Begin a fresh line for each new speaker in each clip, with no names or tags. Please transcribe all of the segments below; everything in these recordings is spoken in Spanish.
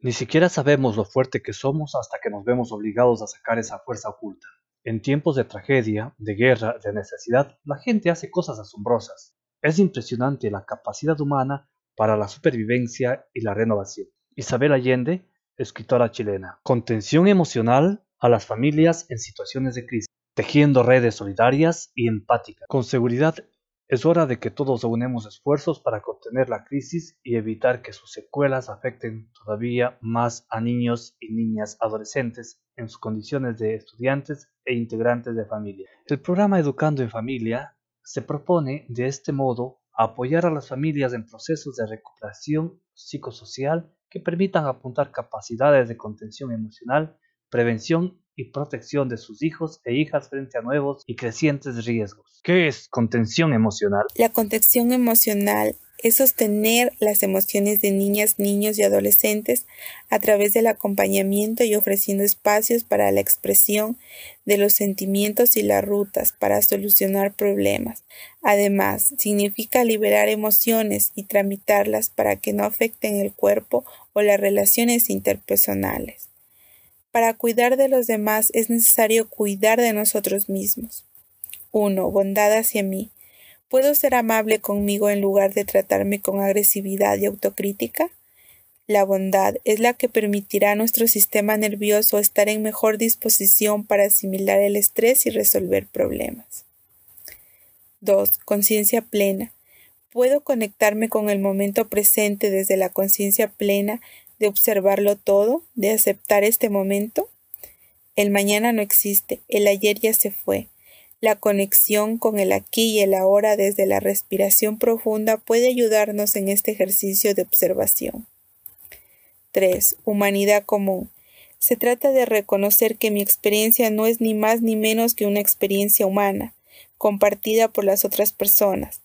Ni siquiera sabemos lo fuerte que somos hasta que nos vemos obligados a sacar esa fuerza oculta. En tiempos de tragedia, de guerra, de necesidad, la gente hace cosas asombrosas. Es impresionante la capacidad humana para la supervivencia y la renovación. Isabel Allende, escritora chilena. Contención emocional a las familias en situaciones de crisis, tejiendo redes solidarias y empáticas. Con seguridad es hora de que todos unemos esfuerzos para contener la crisis y evitar que sus secuelas afecten todavía más a niños y niñas adolescentes en sus condiciones de estudiantes e integrantes de familia. El programa Educando en Familia se propone de este modo apoyar a las familias en procesos de recuperación psicosocial que permitan apuntar capacidades de contención emocional, prevención y protección de sus hijos e hijas frente a nuevos y crecientes riesgos. ¿Qué es contención emocional?
La contención emocional es sostener las emociones de niñas, niños y adolescentes a través del acompañamiento y ofreciendo espacios para la expresión de los sentimientos y las rutas para solucionar problemas. Además, significa liberar emociones y tramitarlas para que no afecten el cuerpo o las relaciones interpersonales. Para cuidar de los demás es necesario cuidar de nosotros mismos. 1. Bondad hacia mí. ¿Puedo ser amable conmigo en lugar de tratarme con agresividad y autocrítica? La bondad es la que permitirá a nuestro sistema nervioso estar en mejor disposición para asimilar el estrés y resolver problemas. 2. Conciencia plena. ¿Puedo conectarme con el momento presente desde la conciencia plena de observarlo todo, de aceptar este momento? El mañana no existe, el ayer ya se fue. La conexión con el aquí y el ahora desde la respiración profunda puede ayudarnos en este ejercicio de observación. 3. Humanidad común. Se trata de reconocer que mi experiencia no es ni más ni menos que una experiencia humana, compartida por las otras personas.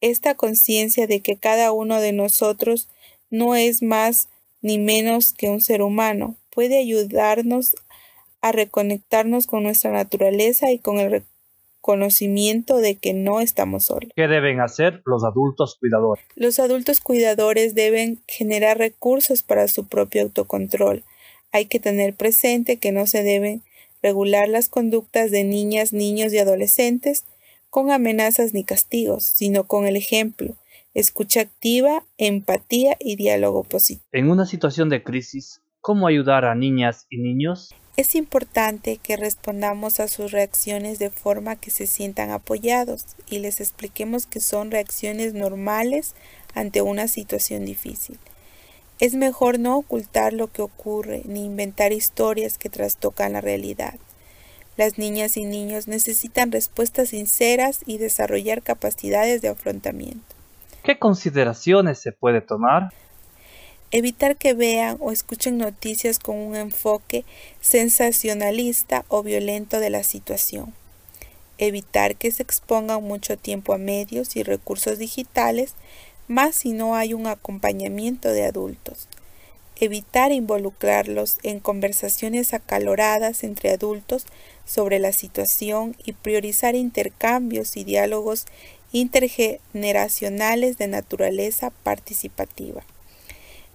Esta conciencia de que cada uno de nosotros no es más ni menos que un ser humano, puede ayudarnos a reconectarnos con nuestra naturaleza y con el reconocimiento de que no estamos solos.
¿Qué deben hacer los adultos cuidadores?
Los adultos cuidadores deben generar recursos para su propio autocontrol. Hay que tener presente que no se deben regular las conductas de niñas, niños y adolescentes con amenazas ni castigos, sino con el ejemplo, escucha activa, empatía y diálogo positivo.
En una situación de crisis, ¿cómo ayudar a niñas y niños?
Es importante que respondamos a sus reacciones de forma que se sientan apoyados y les expliquemos que son reacciones normales ante una situación difícil. Es mejor no ocultar lo que ocurre ni inventar historias que trastocan la realidad. Las niñas y niños necesitan respuestas sinceras y desarrollar capacidades de afrontamiento.
¿Qué consideraciones se puede tomar?
Evitar que vean o escuchen noticias con un enfoque sensacionalista o violento de la situación. Evitar que se expongan mucho tiempo a medios y recursos digitales, más si no hay un acompañamiento de adultos. Evitar involucrarlos en conversaciones acaloradas entre adultos sobre la situación y priorizar intercambios y diálogos intergeneracionales de naturaleza participativa.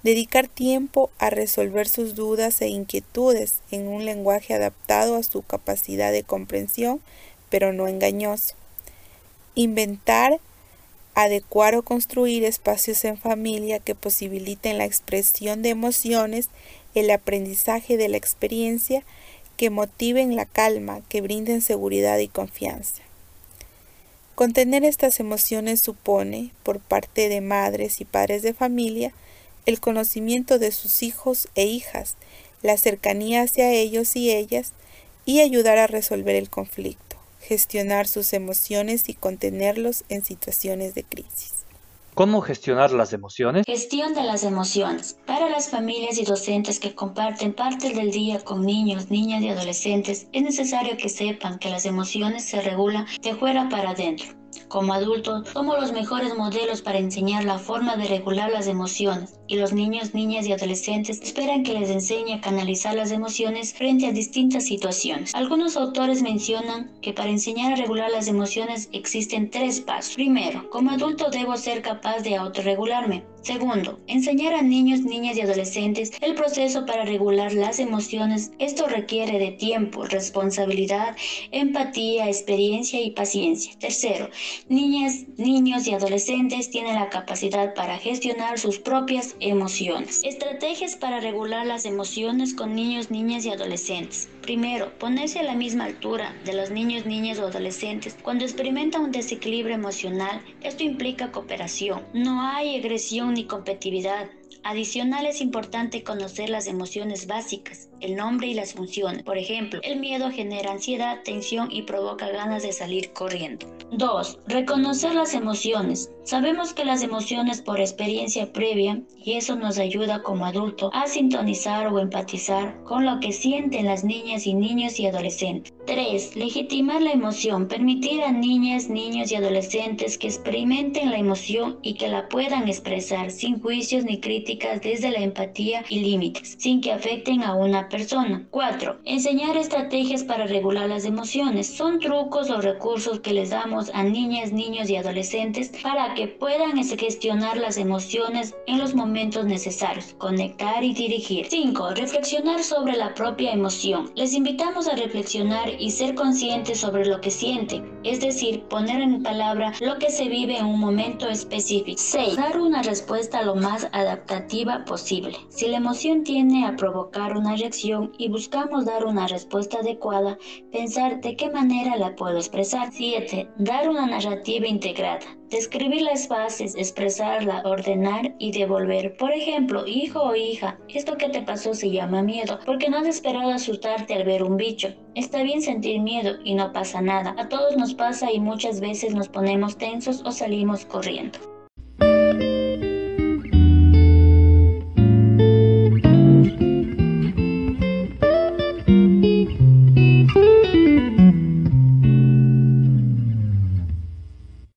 Dedicar tiempo a resolver sus dudas e inquietudes en un lenguaje adaptado a su capacidad de comprensión, pero no engañoso. Inventar, adecuar o construir espacios en familia que posibiliten la expresión de emociones, el aprendizaje de la experiencia, que motiven la calma, que brinden seguridad y confianza. Contener estas emociones supone, por parte de madres y padres de familia, el conocimiento de sus hijos e hijas, la cercanía hacia ellos y ellas, y ayudar a resolver el conflicto, gestionar sus emociones y contenerlos en situaciones de crisis.
¿Cómo gestionar las emociones?
Gestión de las emociones. Para las familias y docentes que comparten parte del día con niños, niñas y adolescentes, es necesario que sepan que las emociones se regulan de fuera para adentro. Como adultos, somos los mejores modelos para enseñar la forma de regular las emociones y los niños, niñas y adolescentes esperan que les enseñe a canalizar las emociones frente a distintas situaciones. Algunos autores mencionan que para enseñar a regular las emociones existen tres pasos. Primero, como adulto debo ser capaz de autorregularme. Segundo, enseñar a niños, niñas y adolescentes el proceso para regular las emociones. Esto requiere de tiempo, responsabilidad, empatía, experiencia y paciencia. Tercero, niñas, niños y adolescentes tienen la capacidad para gestionar sus propias emociones. Estrategias para regular las emociones con niños, niñas y adolescentes. Primero, ponerse a la misma altura de los niños, niñas o adolescentes cuando experimentan un desequilibrio emocional. Esto implica cooperación. No hay agresión ni competitividad. Adicional es importante conocer las emociones básicas, el nombre y las funciones. Por ejemplo, el miedo genera ansiedad, tensión y provoca ganas de salir corriendo. 2. Reconocer las emociones. Sabemos que las emociones por experiencia previa, y eso nos ayuda como adulto a sintonizar o empatizar con lo que sienten las niñas y niños y adolescentes. 3. Legitimar la emoción. Permitir a niñas, niños y adolescentes que experimenten la emoción y que la puedan expresar sin juicios ni críticas desde la empatía y límites, sin que afecten a una persona. 4. Enseñar estrategias para regular las emociones. Son trucos o recursos que les damos a niñas, niños y adolescentes para que puedan gestionar las emociones en los momentos necesarios, conectar y dirigir. 5. Reflexionar sobre la propia emoción. Les invitamos a reflexionar y ser conscientes sobre lo que sienten, es decir, poner en palabra lo que se vive en un momento específico. 6. Dar una respuesta lo más adaptativa posible. Si la emoción tiene a provocar una reacción y buscamos dar una respuesta adecuada, pensar de qué manera la puedo expresar. 7. Dar una narrativa integrada. Describir las fases, expresarla, ordenar y devolver. Por ejemplo, hijo o hija, esto que te pasó se llama miedo, porque no has esperado asustarte al ver un bicho. Está bien sentir miedo y no pasa nada. A todos nos pasa y muchas veces nos ponemos tensos o salimos corriendo.